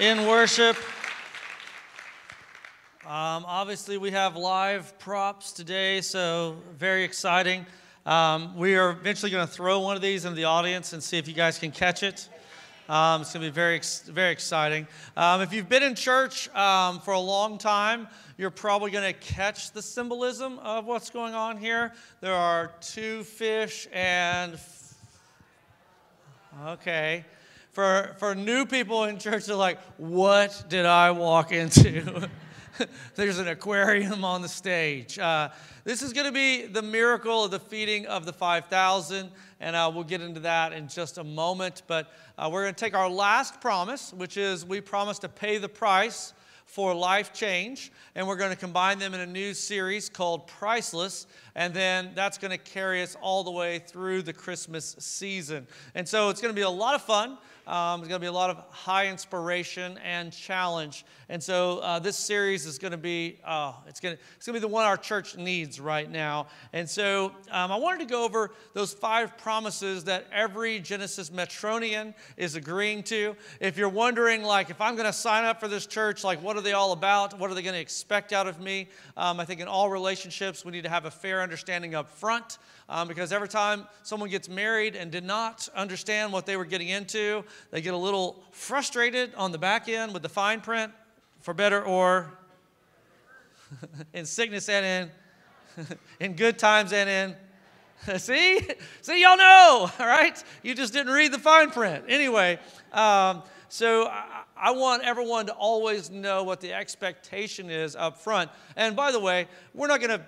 in worship. Um, obviously, we have live props today, so very exciting. Um, we are eventually going to throw one of these into the audience and see if you guys can catch it. Um, it's going to be very, very exciting. Um, if you've been in church um, for a long time, you're probably going to catch the symbolism of what's going on here. There are two fish and. Okay. For, for new people in church, they're like, what did I walk into? There's an aquarium on the stage. Uh, this is going to be the miracle of the feeding of the 5,000, and uh, we'll get into that in just a moment. But uh, we're going to take our last promise, which is we promise to pay the price for life change, and we're going to combine them in a new series called Priceless, and then that's going to carry us all the way through the Christmas season. And so it's going to be a lot of fun. Um, there's going to be a lot of high inspiration and challenge. And so uh, this series is going to be, uh, it's going to, it's going to be the one our church needs right now. And so um, I wanted to go over those five promises that every Genesis Metronian is agreeing to. If you're wondering, like, if I'm going to sign up for this church, like, what are they all about? What are they going to expect out of me? Um, I think in all relationships, we need to have a fair understanding up front um, because every time someone gets married and did not understand what they were getting into, they get a little frustrated on the back end with the fine print, for better or in sickness and in in good times and in see see y'all know all right you just didn't read the fine print anyway um, so I, I, want everyone to always know what the expectation is up front and by the way we're not going to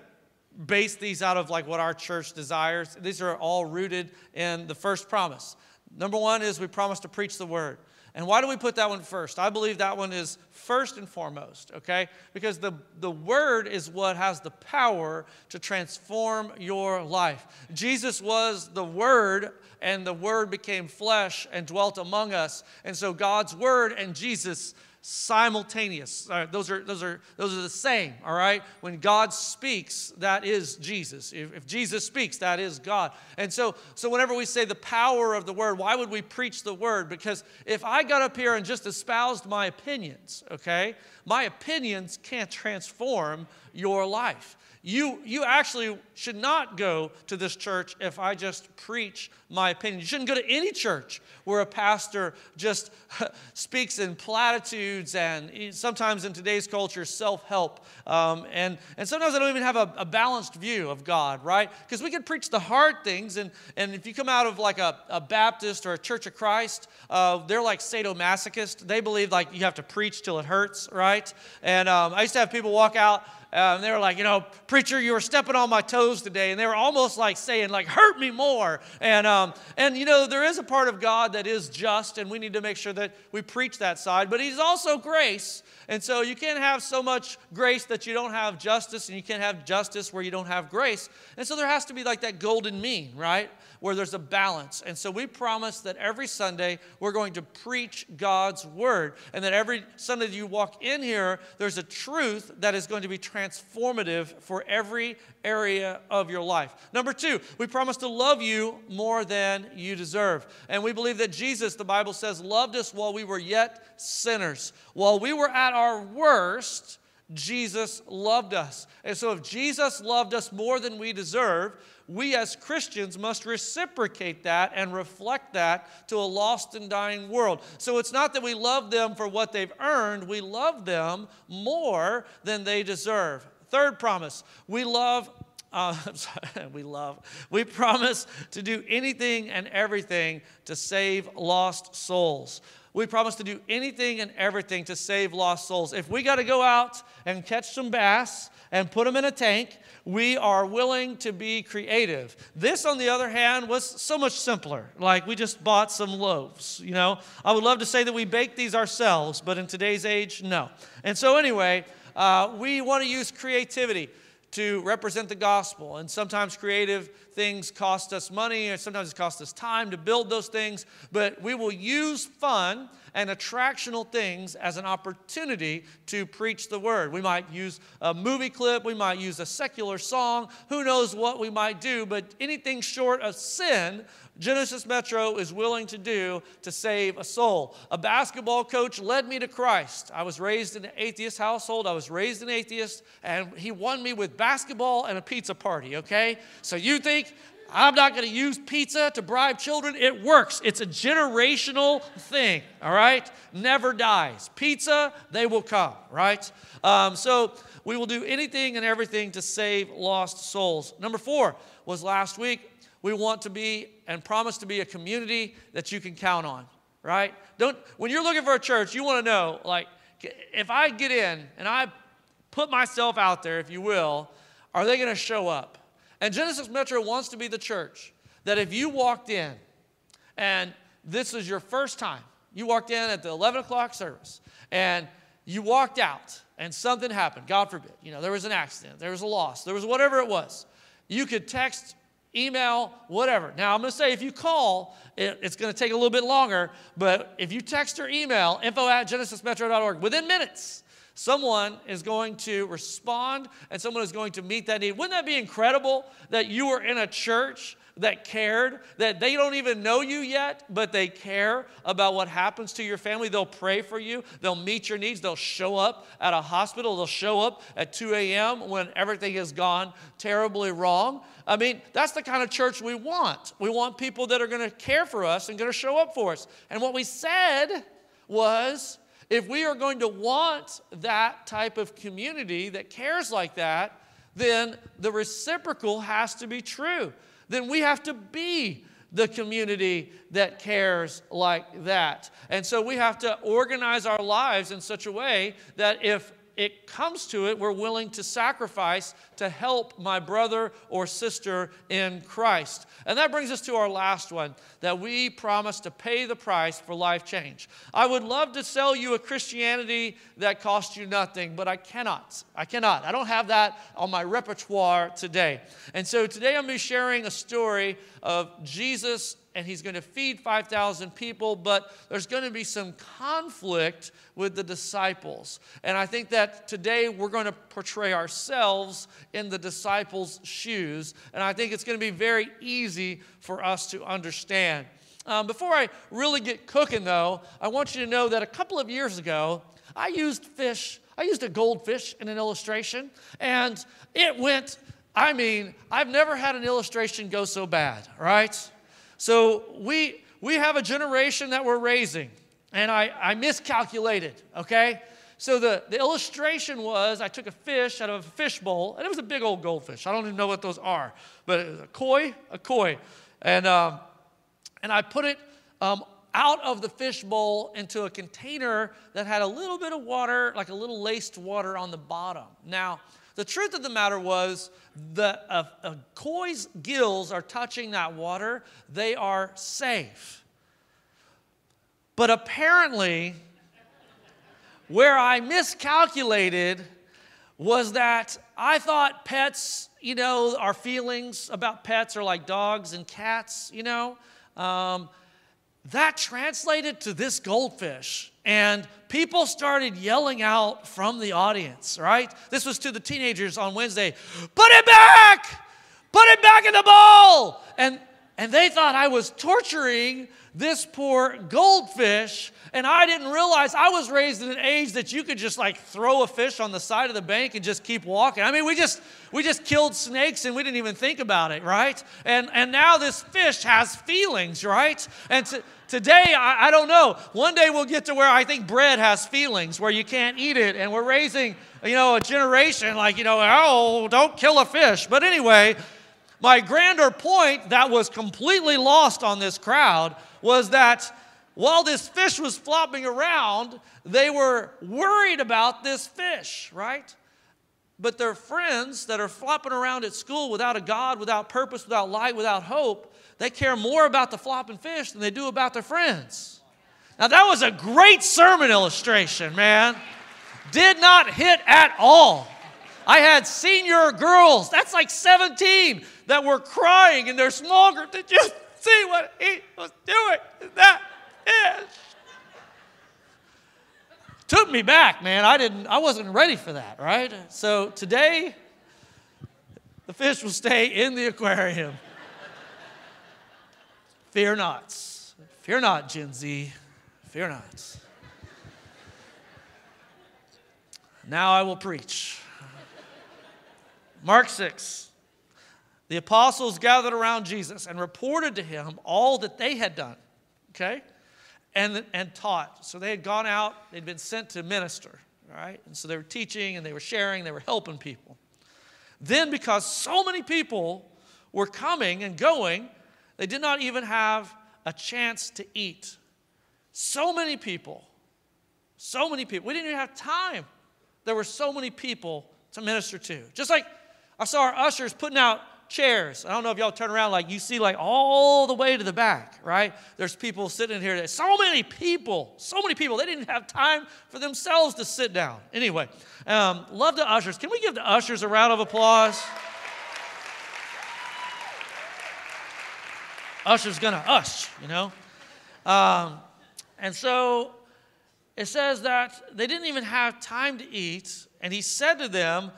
base these out of like what our church desires. These are all rooted in the first promise. Number one is we promise to preach the word. And why do we put that one first? I believe that one is first and foremost, okay? Because the, the word is what has the power to transform your life. Jesus was the word, and the word became flesh and dwelt among us. And so God's word and Jesus simultaneous. Uh, those, are, those, are, those are the same, all right? When God speaks, that is Jesus. If, if, Jesus speaks, that is God. And so, so whenever we say the power of the word, why would we preach the word? Because if I got up here and just espoused my opinions, okay, my opinions can't transform your life. You, you actually should not go to this church if I just preach my opinion. You shouldn't go to any church where a pastor just speaks in platitudes and sometimes in today's culture, self help. Um, and, and sometimes I don't even have a, a balanced view of God, right? Because we can preach the hard things. And, and if you come out of like a, a Baptist or a Church of Christ, uh, they're like sadomasochist. They believe like you have to preach till it hurts, right? And um, I used to have people walk out uh, and they were like, you know, preacher, you were stepping on my toes today. And they were almost like saying, like, hurt me more. And, um, and, you know, there is a part of God that is just, and we need to make sure that we preach that side. But He's also grace. And so you can't have so much grace that you don't have justice, and you can't have justice where you don't have grace. And so there has to be like that golden mean, right? Where there's a balance. And so we promise that every Sunday we're going to preach God's word, and that every Sunday that you walk in here, there's a truth that is going to be transformative for every area of your life. Number two, we promise to love you more than you deserve. And we believe that Jesus, the Bible says, loved us while we were yet sinners. While we were at our worst, Jesus loved us. And so, if Jesus loved us more than we deserve, we as Christians must reciprocate that and reflect that to a lost and dying world. So, it's not that we love them for what they've earned, we love them more than they deserve. Third promise we love uh, we love. We promise to do anything and everything to save lost souls we promise to do anything and everything to save lost souls. If we got to go out and catch some bass and put them in a tank, we are willing to be creative. This, on the other hand, was so much simpler. Like we just bought some loaves, you know. I would love to say that we baked these ourselves, but in today's age, no. And so, anyway, uh, we want to use creativity to represent the gospel. And sometimes creative things cost us money, or sometimes it costs us time to build those things, but we will use fun and attractional things as an opportunity to preach the word. We might use a movie clip, we might use a secular song, who knows what we might do, but anything short of sin Genesis Metro is willing to do to save a soul. A basketball coach led me to Christ. I was raised in an atheist household. I was raised an atheist, and he won me with basketball and a pizza party, okay? So you think I'm not going to use pizza to bribe children. It works. It's a generational thing, all right? Never dies. Pizza, they will come, right? Um, so we will do anything and everything to save lost souls. Number four was last week. We want to be and promise to be a community that you can count on, right? Don't when you're looking for a church, you want to know like if I get in and I put myself out there, if you will, are they going to show up? And Genesis Metro wants to be the church that if you walked in and this was your first time, you walked in at the 11 o'clock service and you walked out and something happened, God forbid, you know, there was an accident, there was a loss, there was whatever it was. You could text, email, whatever. Now, I'm going to say if you call, it, it's going to take a little bit longer, but if you text or email, info at genesismetro.org, within minutes, Someone is going to respond and someone is going to meet that need. Wouldn't that be incredible that you were in a church that cared, that they don't even know you yet, but they care about what happens to your family. They'll pray for you, they'll meet your needs, they'll show up at a hospital, they'll show up at 2 a.m. when everything has gone terribly wrong. I mean, that's the kind of church we want. We want people that are going to care for us and going to show up for us. And what we said was, if we are going to want that type of community that cares like that, then the reciprocal has to be true. Then we have to be the community that cares like that. And so we have to organize our lives in such a way that if it comes to it, we're willing to sacrifice to help my brother or sister in Christ. And that brings us to our last one that we promise to pay the price for life change. I would love to sell you a Christianity that costs you nothing, but I cannot. I cannot. I don't have that on my repertoire today. And so today I'm going to be sharing a story of Jesus and he's going to feed 5,000 people, but there's going to be some conflict with the disciples. And I think that today we're going to portray ourselves in the disciples' shoes, and I think it's going to be very easy for us to understand. Um, before I really get cooking, though, I want you to know that a couple of years ago, I used fish, I used a goldfish in an illustration, and it went, I mean, I've never had an illustration go so bad, right? So we, we have a generation that we're raising, and I, I miscalculated, okay? So the, the illustration was I took a fish out of a fish bowl, and it was a big old goldfish. I don't even know what those are, but it was a koi, a koi. And, um, and I put it um, out of the fish bowl into a container that had a little bit of water, like a little laced water on the bottom. Now, the truth of the matter was, the a, a koi's gills are touching that water, they are safe. But apparently, where I miscalculated was that I thought pets, you know, our feelings about pets are like dogs and cats, you know. Um, that translated to this goldfish. And people started yelling out from the audience, right? This was to the teenagers on Wednesday put it back! Put it back in the bowl! And, and they thought I was torturing this poor goldfish. And I didn't realize I was raised in an age that you could just like throw a fish on the side of the bank and just keep walking. I mean, we just we just killed snakes and we didn't even think about it, right? And and now this fish has feelings, right? And to, Today, I, I, don't know. One day we'll get to where I think bread has feelings, where you can't eat it, and we're raising, you know, a generation like, you know, oh, don't kill a fish. But anyway, my grander point that was completely lost on this crowd was that while this fish was flopping around, they were worried about this fish, right? But their friends that are flopping around at school without a God, without purpose, without light, without hope, they care more about the flopping fish than they do about their friends. Now, that was a great sermon illustration, man. Did not hit at all. I had senior girls, that's like 17, that were crying in their small group. Did you see what he was doing? That is. Took me back, man. I didn't, I wasn't ready for that, right? So today, the fish will stay in the aquarium Fear not. Fear not, Gen Z. Fear not. Now I will preach. Mark 6. The apostles gathered around Jesus and reported to him all that they had done, okay, and, and taught. So they had gone out, they'd been sent to minister, right? And so they were teaching and they were sharing, they were helping people. Then, because so many people were coming and going, they did not even have a chance to eat. So many people, so many people. We didn't even have time. There were so many people to minister to. Just like I saw our ushers putting out chairs. I don't know if y'all turn around like you see like all the way to the back, right? There's people sitting here. So many people, so many people. They didn't have time for themselves to sit down. Anyway, um, love the ushers. Can we give the ushers a round of applause? Usher's gonna ush, you know. Um, and so it says that they didn't even have time to eat, and he said to them,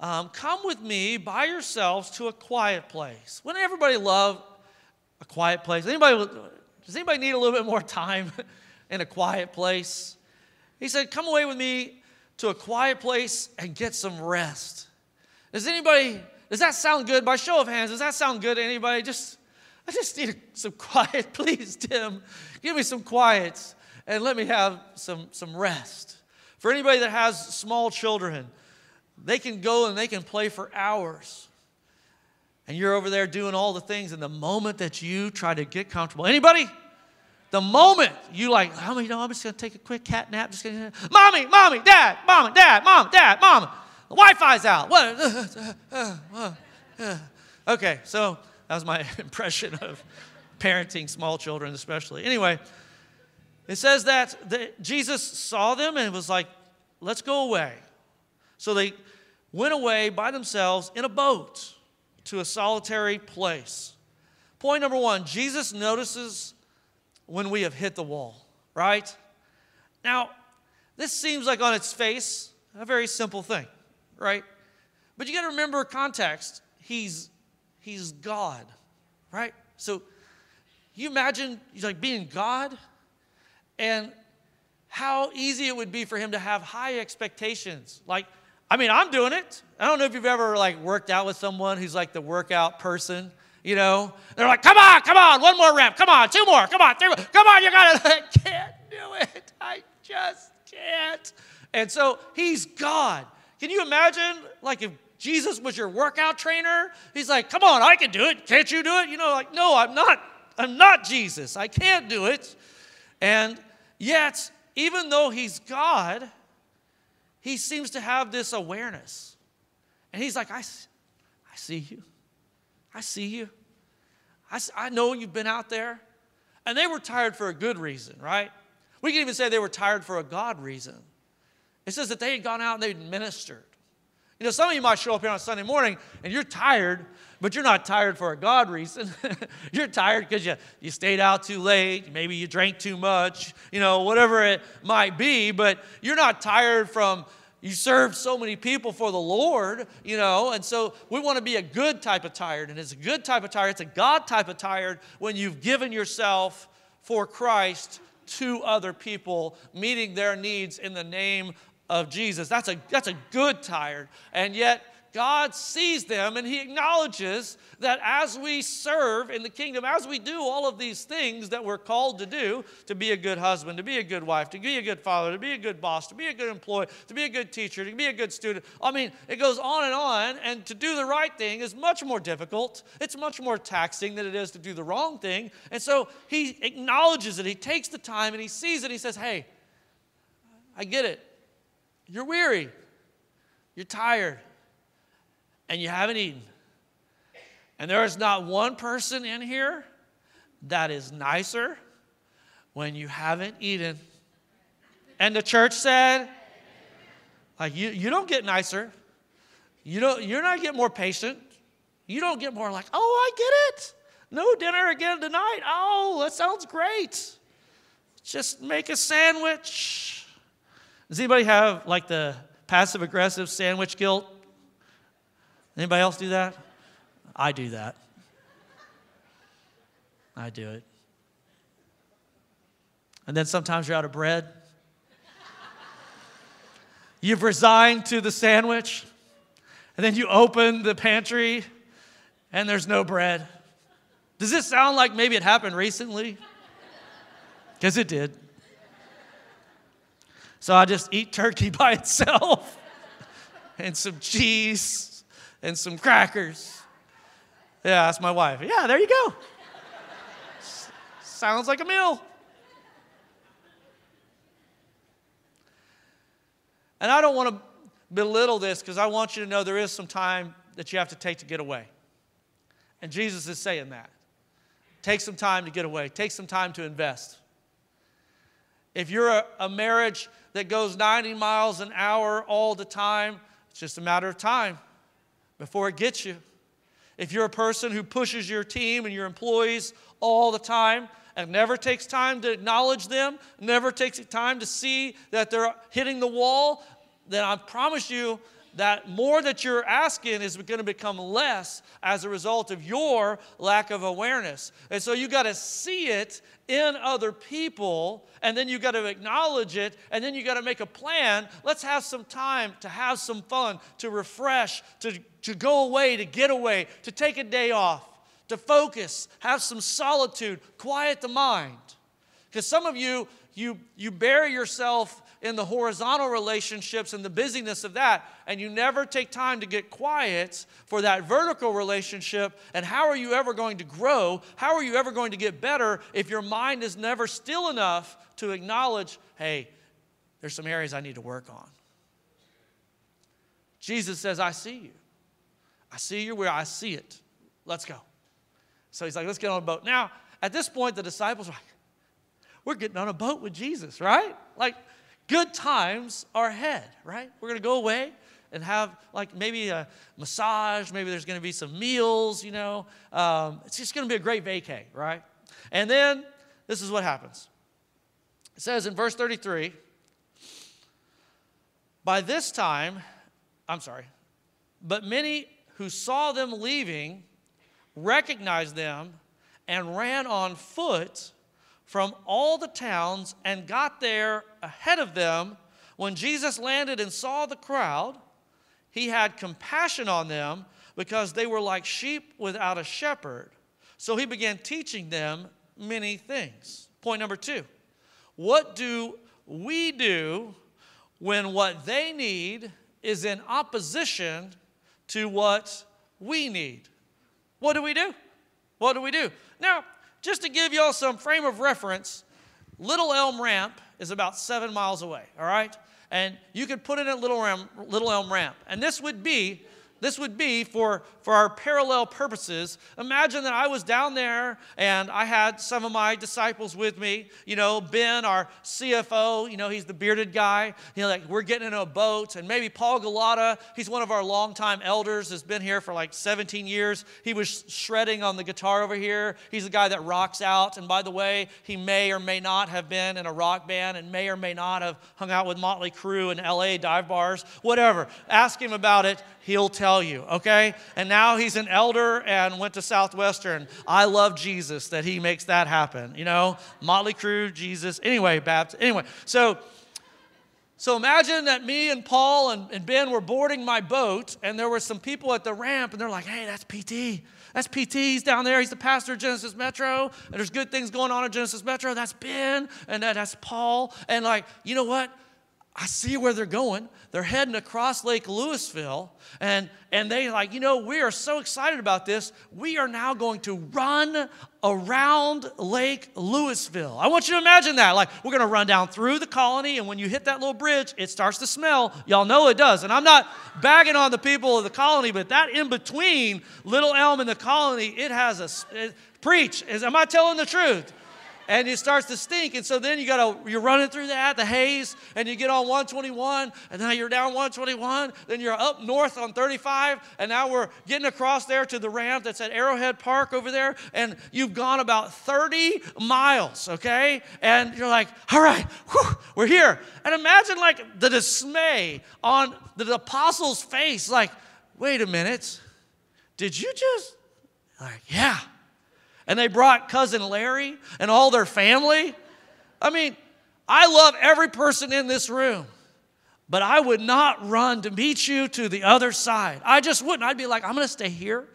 um, Come with me by yourselves to a quiet place. Wouldn't everybody love a quiet place? Anybody, does anybody need a little bit more time in a quiet place? He said, Come away with me to a quiet place and get some rest. Does anybody, does that sound good? By show of hands, does that sound good to anybody? Just, I just need some quiet. Please, Tim, give me some quiet and let me have some, some rest. For anybody that has small children, they can go and they can play for hours. And you're over there doing all the things, and the moment that you try to get comfortable, anybody? The moment you like, how many? know, I'm just gonna take a quick cat nap. Just gonna, mommy, mommy, dad, mommy, dad, mom, dad, mom. The Wi-Fi's out. What? Okay, so that was my impression of parenting small children, especially. Anyway, it says that the, Jesus saw them and was like, let's go away. So they went away by themselves in a boat to a solitary place. Point number one Jesus notices when we have hit the wall, right? Now, this seems like on its face a very simple thing, right? But you got to remember context. He's he's God, right? So you imagine he's like being God and how easy it would be for him to have high expectations. Like I mean, I'm doing it. I don't know if you've ever like worked out with someone who's like the workout person. You know, they're like, "Come on, come on, one more rep. Come on, two more. Come on, three more. Come on, you got it. I can't do it. I just can't." And so he's God. Can you imagine, like, if Jesus was your workout trainer? He's like, "Come on, I can do it. Can't you do it?" You know, like, "No, I'm not. I'm not Jesus. I can't do it." And yet, even though he's God, he seems to have this awareness. And he's like, I, I see you. I see you. I, I know you've been out there. And they were tired for a good reason, right? We can even say they were tired for a God reason. It says that they had gone out and they'd ministered. You know, some of you might show up here on Sunday morning and you're tired, but you're not tired for a God reason. you're tired because you, you stayed out too late, maybe you drank too much, you know, whatever it might be, but you're not tired from you served so many people for the Lord, you know, and so we want to be a good type of tired. And it's a good type of tired, it's a God type of tired when you've given yourself for Christ to other people, meeting their needs in the name of Jesus. That's a, that's a good tired. And yet, God sees them and He acknowledges that as we serve in the kingdom, as we do all of these things that we're called to do to be a good husband, to be a good wife, to be a good father, to be a good boss, to be a good employee, to be a good teacher, to be a good student. I mean, it goes on and on. And to do the right thing is much more difficult, it's much more taxing than it is to do the wrong thing. And so He acknowledges it, He takes the time and He sees it. He says, Hey, I get it. You're weary, you're tired and you haven't eaten. And there is not one person in here that is nicer when you haven't eaten. And the church said, like you, you don't get nicer. You don't, you're not get more patient. You don't get more like, oh, I get it. No dinner again tonight. Oh, that sounds great. Just make a sandwich. Does anybody have like the passive aggressive sandwich guilt? Anybody else do that? I do that. I do it. and then sometimes you're out of bread. You've resigned to the sandwich, and then you open the pantry, and there's no bread. Does this sound like maybe it happened recently? Because it did. So I just eat turkey by itself and some cheese and some crackers. Yeah, that's my wife. Yeah, there you go. Sounds like a meal. And I don't want to belittle this because I want you to know there is some time that you have to take to get away. And Jesus is saying that. Take some time to get away, take some time to invest. If you're a, a marriage that goes 90 miles an hour all the time, it's just a matter of time before it gets you. If you're a person who pushes your team and your employees all the time and never takes time to acknowledge them, never takes time to see that they're hitting the wall, then I promise you that more that you're asking is going to become less as a result of your lack of awareness. And so you got to see it in other people, and then you got to acknowledge it, and then you got to make a plan. Let's have some time to have some fun, to refresh, to, to go away, to get away, to take a day off, to focus, have some solitude, quiet the mind. Because some of you, you, you bury yourself in the horizontal relationships and the busyness of that, and you never take time to get quiet for that vertical relationship, and how are you ever going to grow? How are you ever going to get better if your mind is never still enough to acknowledge, hey, there's some areas I need to work on? Jesus says, I see you. I see you where I see it. Let's go. So he's like, let's get on a boat. Now, at this point, the disciples are like, we're getting on a boat with Jesus, right? Like, good times are ahead, right? We're going to go away and have like maybe a massage, maybe there's going to be some meals, you know. Um, it's just going to be a great vacay, right? And then this is what happens. It says in verse 33 By this time, I'm sorry, but many who saw them leaving recognized them and ran on foot from all the towns and got there ahead of them. When Jesus landed and saw the crowd, he had compassion on them because they were like sheep without a shepherd. So he began teaching them many things. Point number two What do we do when what they need is in opposition to what we need? What do we do? What do we do? Now, just to give y'all some frame of reference, Little Elm Ramp is about seven miles away, all right? And you could put it in Little, Elm, Little Elm Ramp. And this would be this would be for, for our parallel purposes. Imagine that I was down there and I had some of my disciples with me. You know, Ben, our CFO, you know, he's the bearded guy. You know, like we're getting in a boat, and maybe Paul Galata, he's one of our longtime elders, has been here for like 17 years. He was shredding on the guitar over here. He's the guy that rocks out. And by the way, he may or may not have been in a rock band and may or may not have hung out with Motley Crue in LA dive bars, whatever. Ask him about it he'll tell you, okay? And now he's an elder and went to Southwestern. I love Jesus that he makes that happen, you know? Motley Crue, Jesus. Anyway, Baptist. Anyway, so. So imagine that me and Paul and, and Ben were boarding my boat, and there were some people at the ramp, and they're like, hey, that's PT. That's PT. He's down there. He's the pastor of Genesis Metro. And there's good things going on at Genesis Metro. That's Ben, and that, that's Paul. And like, you know what? I see where they're going. They're heading across Lake Lewisville, and, and they like, you know, we are so excited about this. We are now going to run around Lake Lewisville. I want you to imagine that. Like, we're going to run down through the colony, and when you hit that little bridge, it starts to smell. Y'all know it does. And I'm not bagging on the people of the colony, but that in between Little Elm and the colony, it has a it, preach. Is am I telling the truth? And it starts to stink. And so then you got to, you're running through that, the haze, and you get on 121, and now you're down 121, then you're up north on 35, and now we're getting across there to the ramp that's at Arrowhead Park over there, and you've gone about 30 miles, okay? And you're like, all right, whew, we're here. And imagine like the dismay on the apostles' face, like, wait a minute, did you just, like, yeah and they brought cousin Larry and all their family. I mean, I love every person in this room, but I would not run to meet you to the other side. I just wouldn't. I'd be like, I'm going to stay here,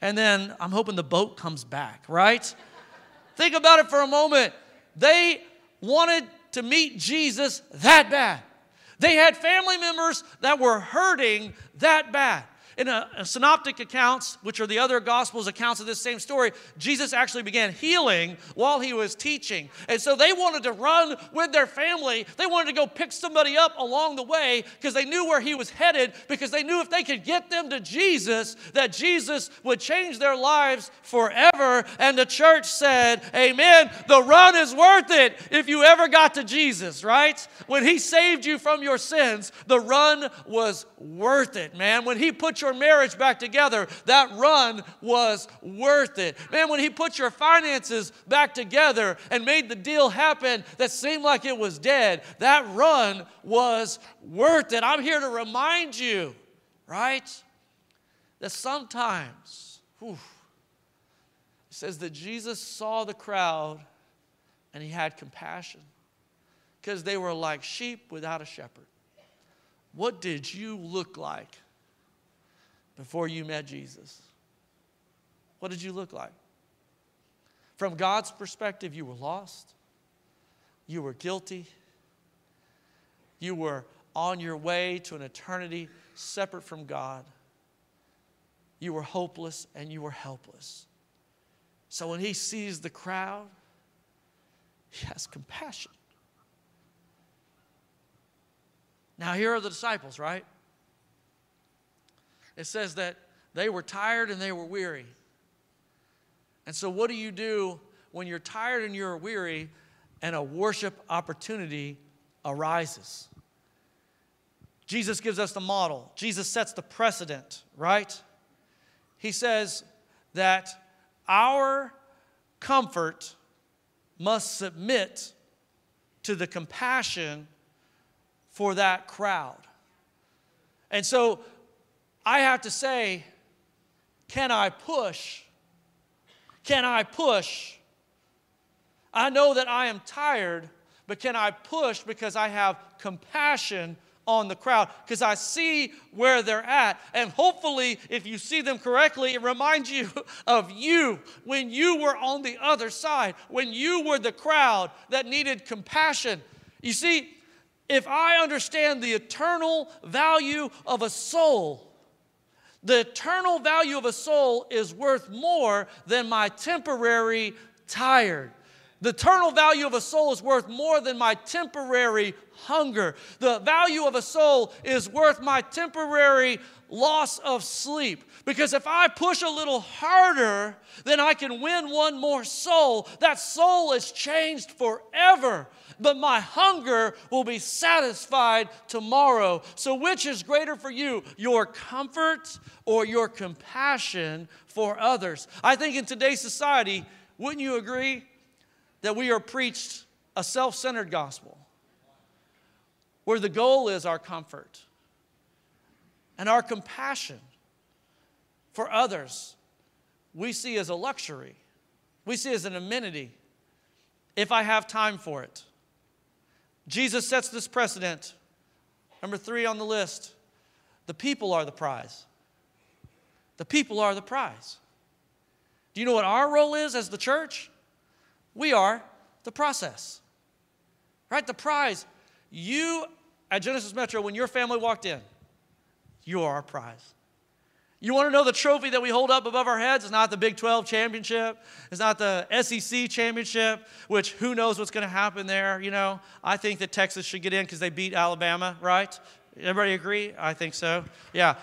and then I'm hoping the boat comes back, right? Think about it for a moment. They wanted to meet Jesus that bad. They had family members that were hurting that bad. In a, a, synoptic accounts, which are the other gospels accounts of this same story, Jesus actually began healing while he was teaching. And so they wanted to run with their family. They wanted to go pick somebody up along the way because they knew where he was headed, because they knew if they could get them to Jesus, that Jesus would change their lives forever. And the church said, Amen. The run is worth it if you ever got to Jesus, right? When he saved you from your sins, the run was worth it, man. When he put your marriage back together, that run was worth it. Man, when He put your finances back together and made the deal happen that seemed like it was dead, that run was worth it. I'm here to remind you, right, that sometimes, whew, it says that Jesus saw the crowd and He had compassion because they were like sheep without a shepherd. What did you look like before you met Jesus? What did you look like? From God's perspective, you were lost, you were guilty, you were on your way to an eternity separate from God. You were hopeless and you were helpless. So when he sees the crowd, he has compassion. Now, here are the disciples, right? It says that they were tired and they were weary. And so, what do you do when you're tired and you're weary and a worship opportunity arises? Jesus gives us the model, Jesus sets the precedent, right? He says that our comfort must submit to the compassion for that crowd. And so I have to say, can I push? Can I push? I know that I am tired, but can I push because I have compassion on the crowd? Because I see where they're at. And hopefully, if you see them correctly, it reminds you of you when you were on the other side, when you were the crowd that needed compassion. You see, if I understand the eternal value of a soul, the eternal value of a soul is worth more than my temporary tired. The eternal value of a soul is worth more than my temporary hunger. The value of a soul is worth my temporary loss of sleep. Because if I push a little harder, then I can win one more soul. That soul is changed forever but my hunger will be satisfied tomorrow. So, which is greater for you, your comfort or your compassion for others? I think in today's society, wouldn't you agree that we are preached a self centered gospel where the goal is our comfort and our compassion for others? We see as a luxury, we see as an amenity if I have time for it. Jesus sets this precedent. Number three on the list the people are the prize. The people are the prize. Do you know what our role is as the church? We are the process. Right? The prize. You at Genesis Metro, when your family walked in, you are our prize. You want to know the trophy that we hold up above our heads? It's not the Big 12 championship. It's not the SEC championship, which who knows what's going to happen there. You know, I think that Texas should get in because they beat Alabama, right? Everybody agree? I think so. Yeah.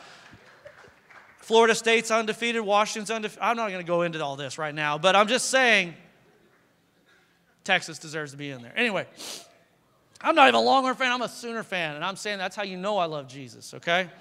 Florida State's undefeated, Washington's undefeated. I'm not going to go into all this right now, but I'm just saying Texas deserves to be in there. Anyway, I'm not even a Longhorn fan, I'm a Sooner fan, and I'm saying that's how you know I love Jesus, okay?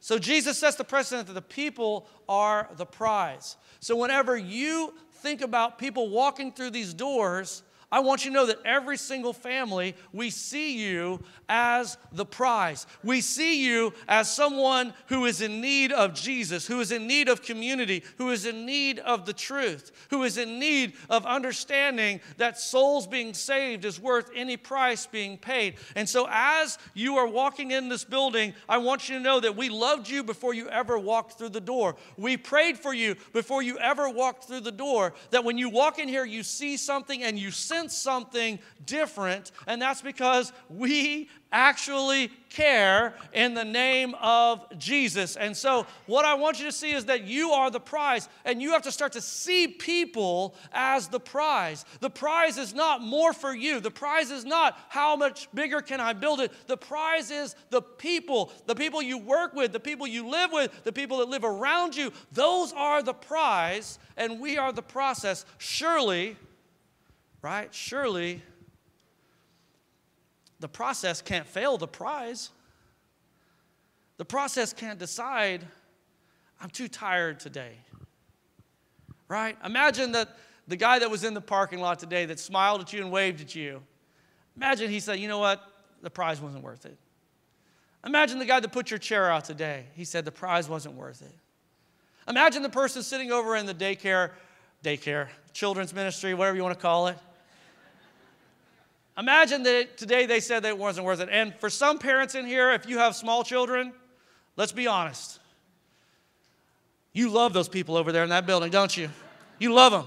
So Jesus sets the precedent that the people are the prize. So whenever you think about people walking through these doors, I want you to know that every single family, we see you as the prize. We see you as someone who is in need of Jesus, who is in need of community, who is in need of the truth, who is in need of understanding that souls being saved is worth any price being paid. And so, as you are walking in this building, I want you to know that we loved you before you ever walked through the door. We prayed for you before you ever walked through the door. That when you walk in here, you see something and you sense something different. And that's because we actually care in the name of Jesus. And so, what I want you to see is that you are the prize, and you have to start to see people as the prize. The prize is not more for you, the prize is not how much bigger can I build it. The prize is the people, the people you work with, the people you live with, the people that live around you. Those are the prize, and we are the process. Surely, right? Surely the process can't fail the prize. The process can't decide, I'm too tired today. Right? Imagine that the guy that was in the parking lot today that smiled at you and waved at you. Imagine he said, You know what? The prize wasn't worth it. Imagine the guy that put your chair out today. He said, The prize wasn't worth it. Imagine the person sitting over in the daycare, daycare, children's ministry, whatever you want to call it. Imagine that today they said that it wasn't worth it. And for some parents in here, if you have small children, let's be honest. You love those people over there in that building, don't you? You love them.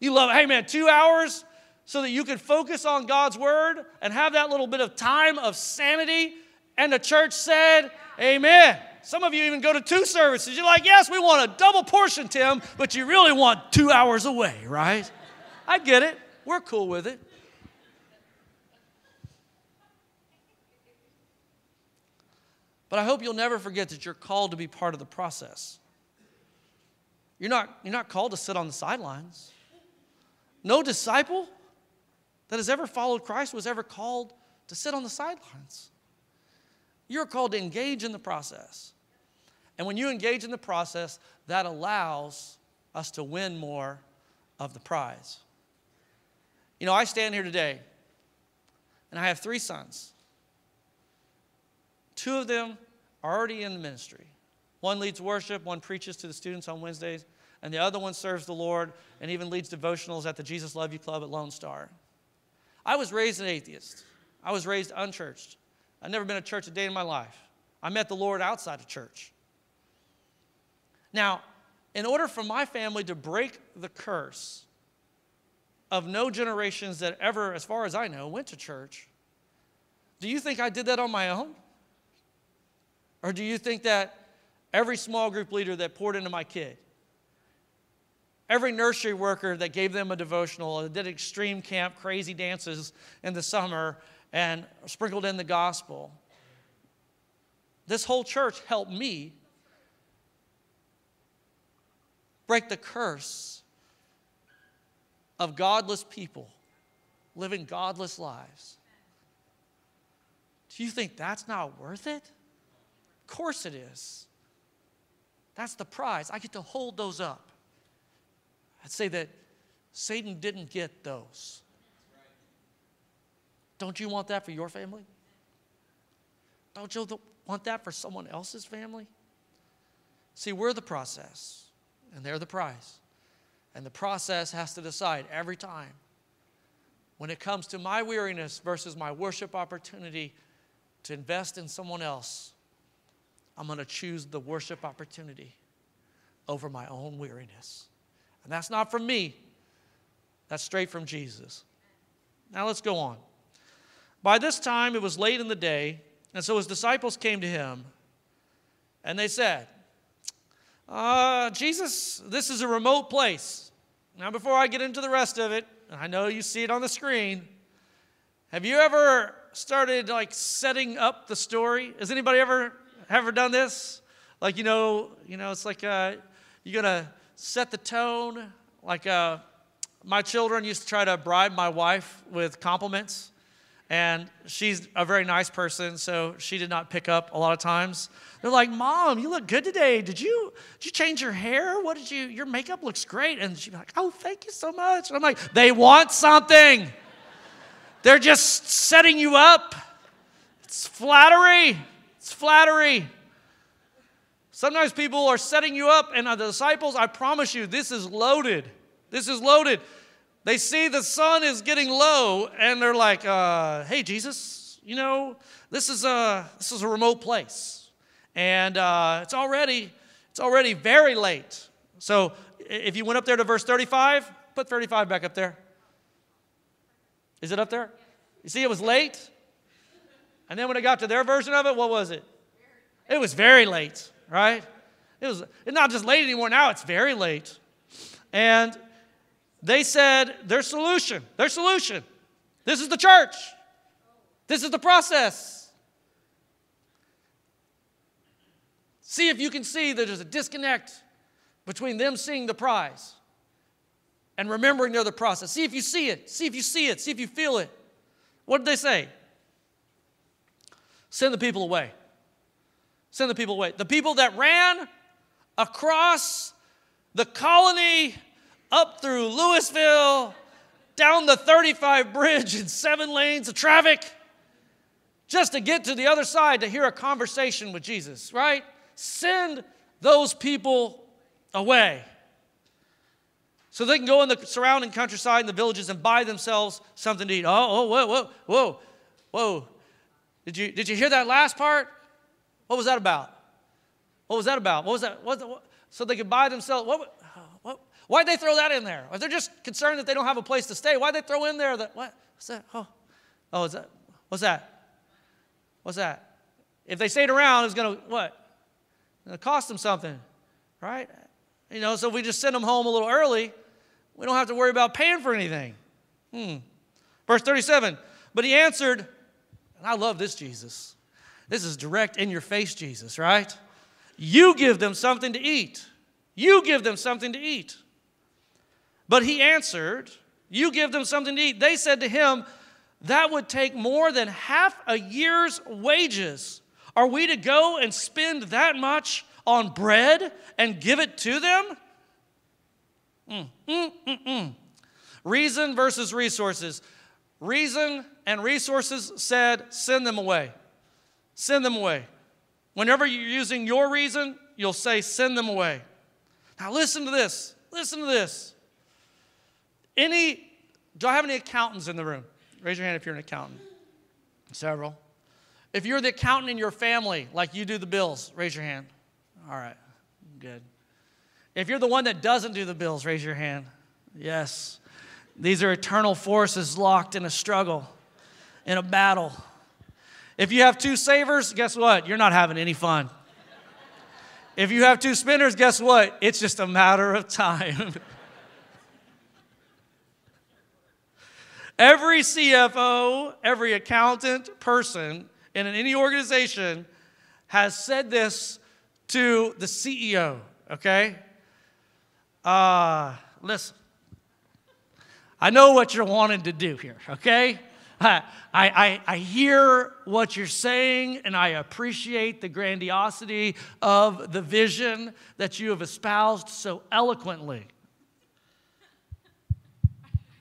You love, hey man, two hours so that you can focus on God's word and have that little bit of time of sanity. And the church said, Amen. Some of you even go to two services. You're like, yes, we want a double portion, Tim, but you really want two hours away, right? I get it. We're cool with it. But I hope you'll never forget that you're called to be part of the process. You're not, you're not called to sit on the sidelines. No disciple that has ever followed Christ was ever called to sit on the sidelines. You're called to engage in the process. And when you engage in the process, that allows us to win more of the prize. You know, I stand here today and I have three sons. Two of them are already in the ministry. One leads worship, one preaches to the students on Wednesdays, and the other one serves the Lord and even leads devotionals at the Jesus Love You Club at Lone Star. I was raised an atheist. I was raised unchurched. I've never been to church a day in my life. I met the Lord outside of church. Now, in order for my family to break the curse of no generations that ever, as far as I know, went to church, do you think I did that on my own? Or do you think that every small group leader that poured into my kid, every nursery worker that gave them a devotional, that did extreme camp, crazy dances in the summer, and sprinkled in the gospel, this whole church helped me break the curse of godless people living godless lives. Do you think that's not worth it? Course it is. That's the prize. I get to hold those up. I'd say that Satan didn't get those. Don't you want that for your family? Don't you want that for someone else's family? See, we're the process, and they're the prize. And the process has to decide every time when it comes to my weariness versus my worship opportunity to invest in someone else I'm going to choose the worship opportunity over my own weariness. And that's not from me, that's straight from Jesus. Now let's go on. By this time, it was late in the day, and so his disciples came to him, and they said, uh, Jesus, this is a remote place. Now, before I get into the rest of it, and I know you see it on the screen, have you ever started like setting up the story? Has anybody ever ever done this? Like, you know, you know, it's like uh, you're going to set the tone. Like uh, my children used to try to bribe my wife with compliments. And she's a very nice person, so she did not pick up a lot of times. They're like, "Mom, you look good today. Did you did you change your hair? What did you? Your makeup looks great." And she'd be like, "Oh, thank you so much." And I'm like, "They want something. They're just setting you up. It's flattery. It's flattery. Sometimes people are setting you up, and the disciples, I promise you, this is loaded. This is loaded. They see the sun is getting low, and they're like, uh, "Hey, Jesus, you know this is a this is a remote place, and uh, it's already it's already very late. So if you went up there to verse 35, put 35 back up there. Is it up there? You see, it was late. And then when it got to their version of it, what was it? It was very late right? It was it's not just late anymore, now it's very late. And they said their solution, their solution. This is the church. This is the process. See if you can see that there's a disconnect between them seeing the prize and remembering they're the process. See if you see it. See if you see it. See if you feel it. What did they say? Send the people away. Send the people away. The people that ran across the colony up through Lewisville, down the 35 bridge in seven lanes of traffic, just to get to the other side to hear a conversation with Jesus, right? Send those people away. So they can go in the surrounding countryside and the villages and buy themselves something to eat. Oh, oh, whoa, whoa, whoa, whoa. Did you, did you hear that last part? What was that about? What was that about? What was that? What, what, so they could buy themselves. What, what, why'd they throw that in there? If they're just concerned that they don't have a place to stay, why'd they throw in there that, what? What's that? Oh, oh, is that? What's that? What's that? If they stayed around, it's going to, what? It's cost them something, right? You know, so if we just send them home a little early, we don't have to worry about paying for anything. Hmm. Verse 37, but he answered, I love this Jesus. This is direct in your face, Jesus, right? You give them something to eat. You give them something to eat. But he answered, You give them something to eat. They said to him, That would take more than half a year's wages. Are we to go and spend that much on bread and give it to them? Mm, mm, mm, mm. Reason versus resources. Reason and resources said, Send them away. Send them away. Whenever you're using your reason, you'll say, send them away. Now, listen to this. Listen to this. Any, do I have any accountants in the room? Raise your hand if you're an accountant. Several. If you're the accountant in your family, like you do the bills, raise your hand. All right, good. If you're the one that doesn't do the bills, raise your hand. Yes. These are eternal forces locked in a struggle, in a battle. If you have two savers, guess what? You're not having any fun. If you have two spinners, guess what? It's just a matter of time. every CFO, every accountant person in any organization has said this to the CEO, okay? Uh, listen, I know what you're wanting to do here, okay? I, I, I hear what you're saying and I appreciate the grandiosity of the vision that you have espoused so eloquently.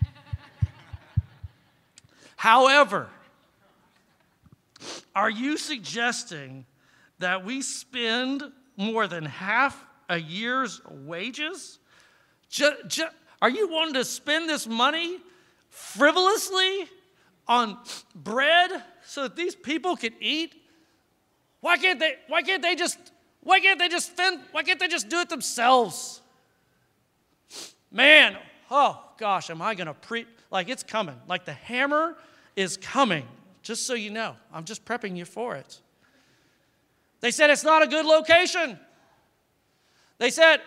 However, are you suggesting that we spend more than half a year's wages? Are you wanting to spend this money frivolously? On bread so that these people could eat? Why can't they, why can't they just, why can't they just fend, why can't they just do it themselves? Man, oh gosh, am I gonna pre like it's coming. Like the hammer is coming, just so you know. I'm just prepping you for it. They said it's not a good location. They said,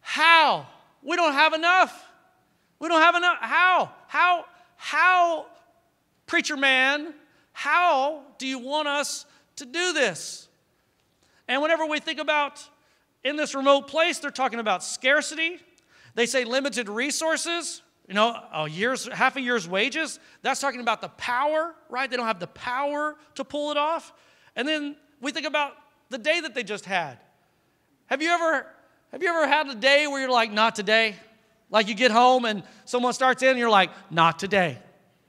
How? We don't have enough. We don't have enough. How? How? How, preacher man, how do you want us to do this? And whenever we think about in this remote place, they're talking about scarcity. They say limited resources, you know, a year's, half a year's wages. That's talking about the power, right? They don't have the power to pull it off. And then we think about the day that they just had. Have you ever, have you ever had a day where you're like, not today? Like you get home and someone starts in and you're like, not today.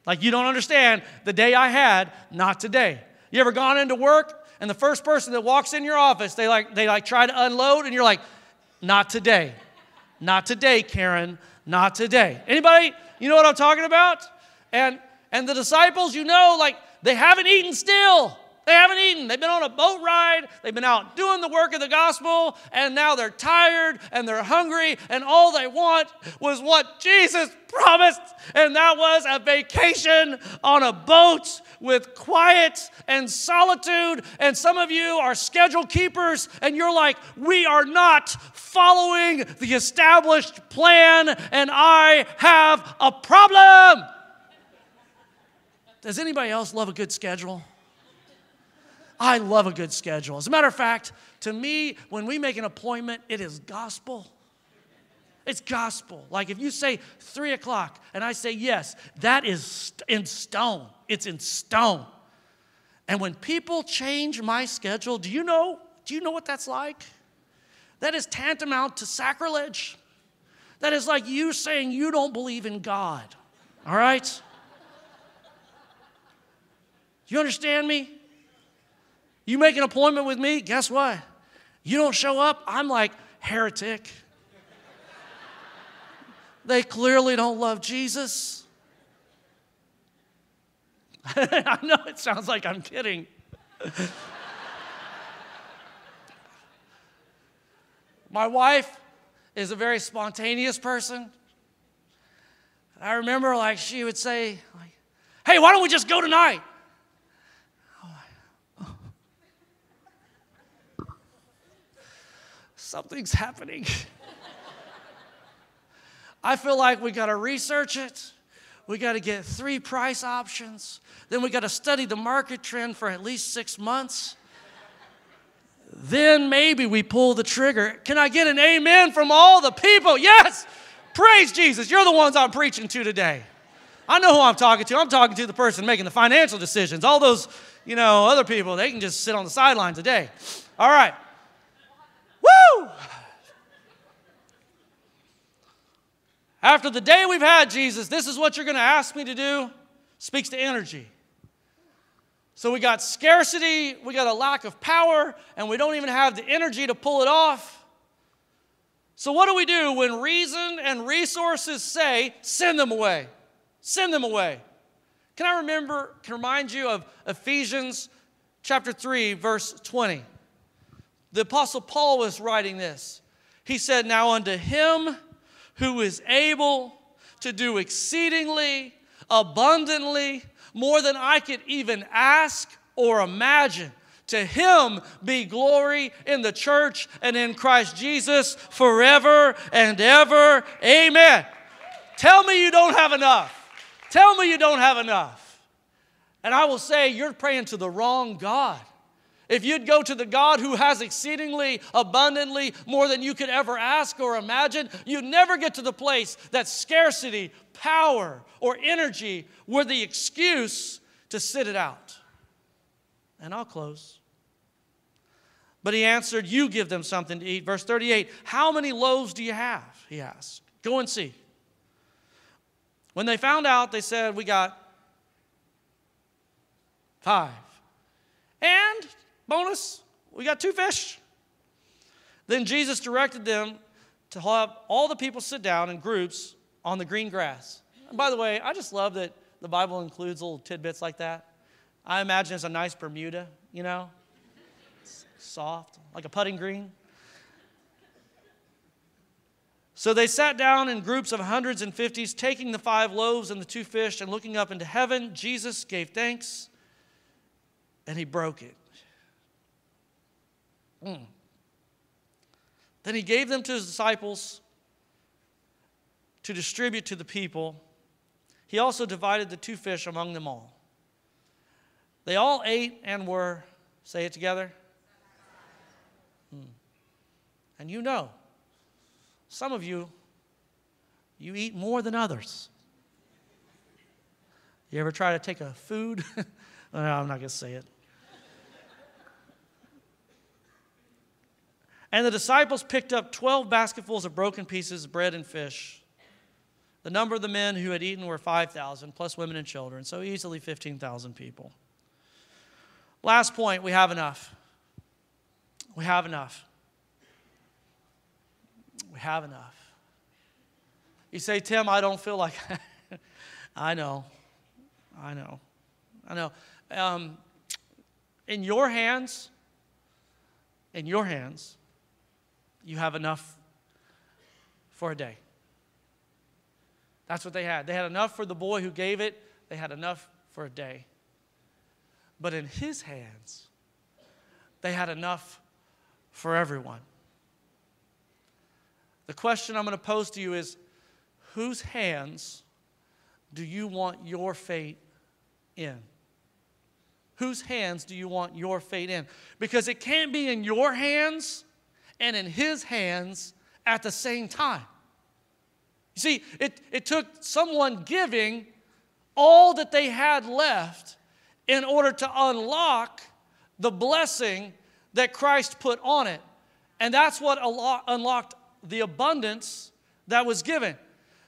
Like, you don't understand the day I had, not today. You ever gone into work and the first person that walks in your office, they like, they like try to unload and you're like, not today. Not today, Karen. Not today. Anybody, you know what I'm talking about? And and the disciples, you know, like they haven't eaten still. They haven't eaten. They've been on a boat ride. They've been out doing the work of the gospel, and now they're tired and they're hungry, and all they want was what Jesus promised, and that was a vacation on a boat with quiet and solitude. And some of you are schedule keepers, and you're like, we are not following the established plan, and I have a problem. Does anybody else love a good schedule? I love a good schedule. As a matter of fact, to me, when we make an appointment, it is gospel. It's gospel. Like if you say three o'clock and I say yes, that is in stone. It's in stone. And when people change my schedule, do you know? Do you know what that's like? That is tantamount to sacrilege. That is like you saying you don't believe in God. All right? You understand me? You make an appointment with me, guess what? You don't show up, I'm like, heretic. they clearly don't love Jesus. I know it sounds like I'm kidding. My wife is a very spontaneous person. I remember like she would say, like, hey, why don't we just go tonight? Something's happening. I feel like we got to research it. We got to get three price options. Then we got to study the market trend for at least six months. Then maybe we pull the trigger. Can I get an amen from all the people? Yes! Praise Jesus. You're the ones I'm preaching to today. I know who I'm talking to. I'm talking to the person making the financial decisions. All those, you know, other people, they can just sit on the sidelines today. All right. Woo! After the day we've had, Jesus, this is what you're going to ask me to do. Speaks to energy. So we got scarcity, we got a lack of power, and we don't even have the energy to pull it off. So, what do we do when reason and resources say, send them away? Send them away. Can I remember, can remind you of Ephesians chapter 3, verse 20? The Apostle Paul was writing this. He said, Now unto him who is able to do exceedingly abundantly more than I could even ask or imagine. To him be glory in the church and in Christ Jesus forever and ever. Amen. Tell me you don't have enough. Tell me you don't have enough. And I will say, you're praying to the wrong God. If you'd go to the God who has exceedingly abundantly more than you could ever ask or imagine, you'd never get to the place that scarcity, power, or energy were the excuse to sit it out. And I'll close. But he answered, You give them something to eat. Verse 38 How many loaves do you have? He asked. Go and see. When they found out, they said, We got five. And Bonus, we got two fish. Then Jesus directed them to have all the people sit down in groups on the green grass. And by the way, I just love that the Bible includes little tidbits like that. I imagine it's a nice Bermuda, you know, it's soft, like a putting green. So they sat down in groups of hundreds and fifties, taking the five loaves and the two fish, and looking up into heaven, Jesus gave thanks and he broke it Mm. Then he gave them to his disciples to distribute to the people. He also divided the two fish among them all. They all ate and were, say it together. Mm. And you know, some of you, you eat more than others. You ever try to take a food? no, I'm not going to say it. And the disciples picked up 12 basketfuls of broken pieces of bread and fish. The number of the men who had eaten were 5,000, plus women and children, so easily 15,000 people. Last point we have enough. We have enough. We have enough. You say, Tim, I don't feel like I know. I know. I know. Um, in your hands, in your hands, you have enough for a day. That's what they had. They had enough for the boy who gave it, they had enough for a day. But in his hands, they had enough for everyone. The question I'm going to pose to you is whose hands do you want your fate in? Whose hands do you want your fate in? Because it can't be in your hands and in his hands at the same time. You see, it, it took someone giving all that they had left in order to unlock the blessing that Christ put on it. And that's what unlocked the abundance that was given.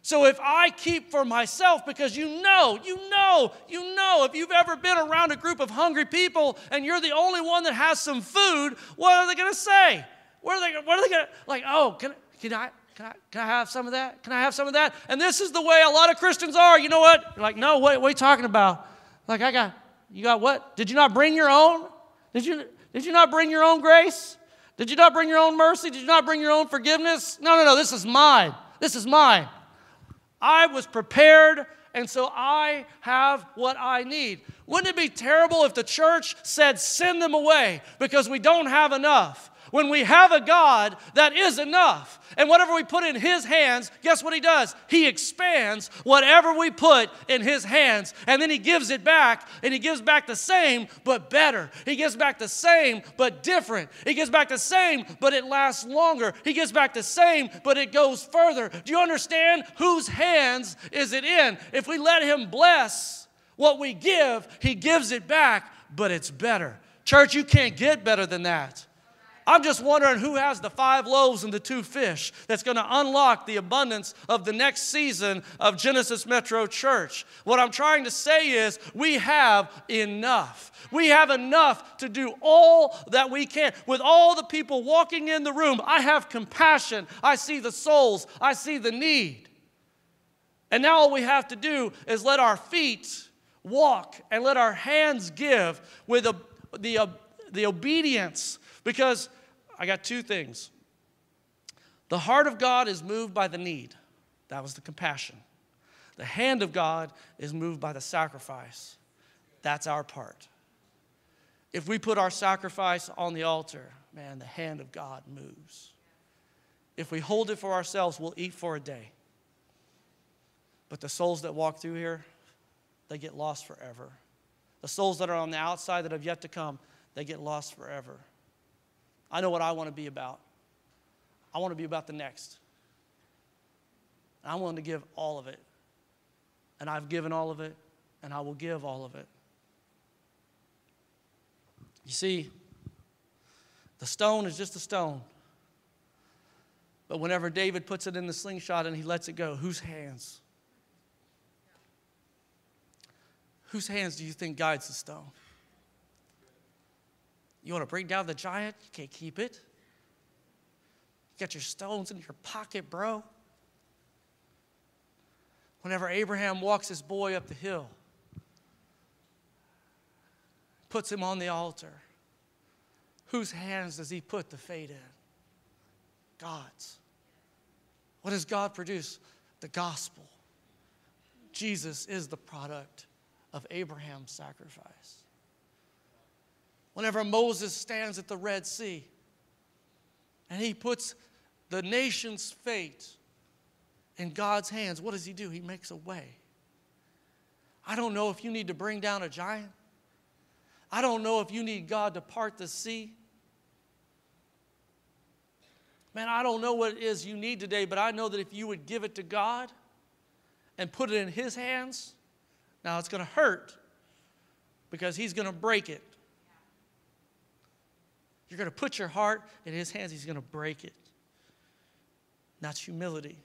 So if I keep for myself, because you know, you know, you know, if you've ever been around a group of hungry people and you're the only one that has some food, what are they going to say? What are they? What are they to like? Oh, can, can I? Can I, can I have some of that? Can I have some of that? And this is the way a lot of Christians are. You know what? You're like, no, what, what are you talking about? Like, I got, you got what? Did you not bring your own? Did you, did you not bring your own grace? Did you not bring your own mercy? Did you not bring your own forgiveness? No, no, no, this is mine. This is mine. I was prepared, and so I have what I need. Wouldn't it be terrible if the church said, send them away because we don't have enough? When we have a God that is enough, and whatever we put in His hands, guess what He does? He expands whatever we put in His hands, and then He gives it back, and He gives back the same but better. He gives back the same but different. He gives back the same but it lasts longer. He gives back the same but it goes further. Do you understand whose hands is it in? If we let Him bless what we give, He gives it back, but it's better. Church, you can't get better than that. I'm just wondering who has the five loaves and the two fish that's going to unlock the abundance of the next season of Genesis Metro Church. What I'm trying to say is we have enough. We have enough to do all that we can. With all the people walking in the room, I have compassion. I see the souls, I see the need. And now all we have to do is let our feet walk and let our hands give with the, the, the obedience because I got two things. The heart of God is moved by the need. That was the compassion. The hand of God is moved by the sacrifice. That's our part. If we put our sacrifice on the altar, man, the hand of God moves. If we hold it for ourselves, we'll eat for a day. But the souls that walk through here, they get lost forever. The souls that are on the outside that have yet to come, they get lost forever. I know what I want to be about. I want to be about the next. I'm willing to give all of it. And I've given all of it, and I will give all of it. You see, the stone is just a stone. But whenever David puts it in the slingshot and he lets it go, whose hands? Whose hands do you think guides the stone? You want to bring down the giant? You can't keep it. You got your stones in your pocket, bro. Whenever Abraham walks his boy up the hill, puts him on the altar, whose hands does he put the fate in? God's. What does God produce? The gospel. Jesus is the product of Abraham's sacrifice whenever Moses stands at the Red Sea and he puts the nation's fate in God's hands, what does he do? He makes a way. I don't know if you need to bring down a giant. I don't know if you need God to part the sea. Man, I don't know what it is you need today, but I know that if you would give it to God and put it in His hands, now it's going to hurt because He's going to break it. You're going to put your heart in His hands, He's going to break it. That's humility.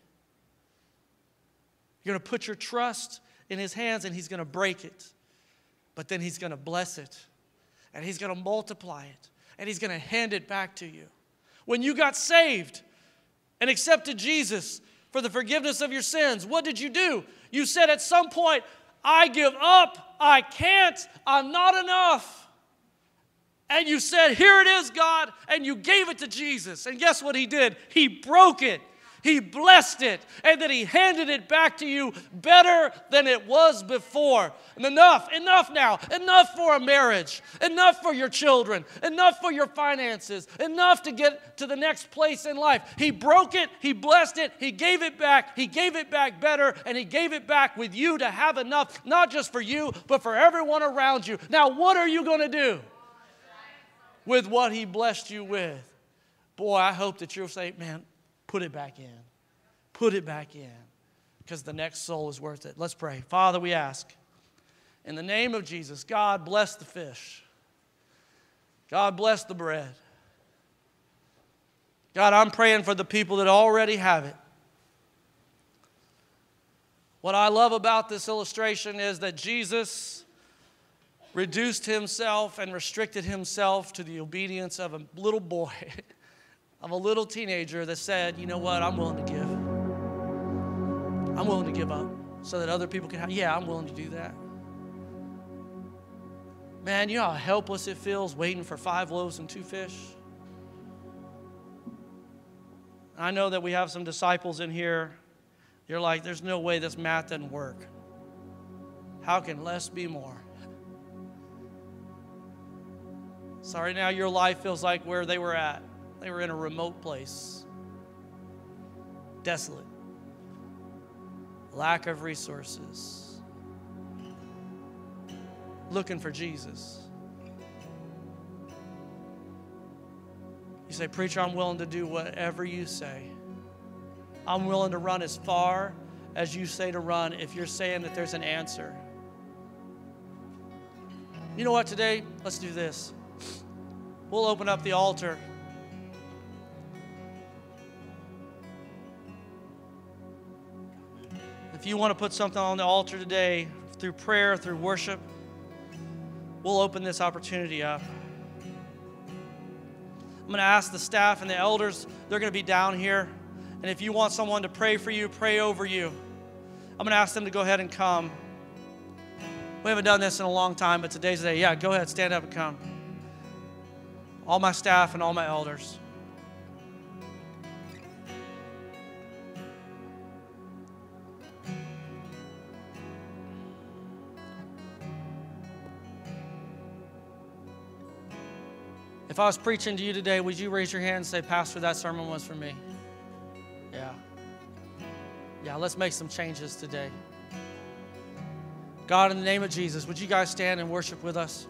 You're going to put your trust in His hands and He's going to break it. But then He's going to bless it and He's going to multiply it and He's going to hand it back to you. When you got saved and accepted Jesus for the forgiveness of your sins, what did you do? You said at some point, I give up, I can't, I'm not enough. And you said, Here it is, God, and you gave it to Jesus. And guess what He did? He broke it. He blessed it and then he handed it back to you better than it was before. And enough, enough now, enough for a marriage, enough for your children, enough for your finances, enough to get to the next place in life. He broke it, he blessed it, he gave it back, he gave it back better, and he gave it back with you to have enough, not just for you, but for everyone around you. Now, what are you going to do with what he blessed you with? Boy, I hope that you'll say, man, put it back in. Put it back in because the next soul is worth it. Let's pray. Father, we ask in the name of Jesus, God bless the fish. God bless the bread. God, I'm praying for the people that already have it. What I love about this illustration is that Jesus reduced himself and restricted himself to the obedience of a little boy. of a little teenager that said, you know what, I'm willing to give. I'm willing to give up so that other people can have, yeah, I'm willing to do that. Man, you know how helpless it feels waiting for five loaves and two fish? I know that we have some disciples in here. You're like, there's no way this math doesn't work. How can less be more? Sorry, now your life feels like where they were at. They were in a remote place, desolate, lack of resources, looking for Jesus. You say, Preacher, I'm willing to do whatever you say. I'm willing to run as far as you say to run if you're saying that there's an answer. You know what, today? Let's do this. We'll open up the altar. If you want to put something on the altar today through prayer, through worship, we'll open this opportunity up. I'm going to ask the staff and the elders, they're going to be down here. And if you want someone to pray for you, pray over you, I'm going to ask them to go ahead and come. We haven't done this in a long time, but today's the day. Yeah, go ahead, stand up and come. All my staff and all my elders. If I was preaching to you today, would you raise your hand and say, Pastor, that sermon was for me? Yeah. Yeah, let's make some changes today. God, in the name of Jesus, would you guys stand and worship with us?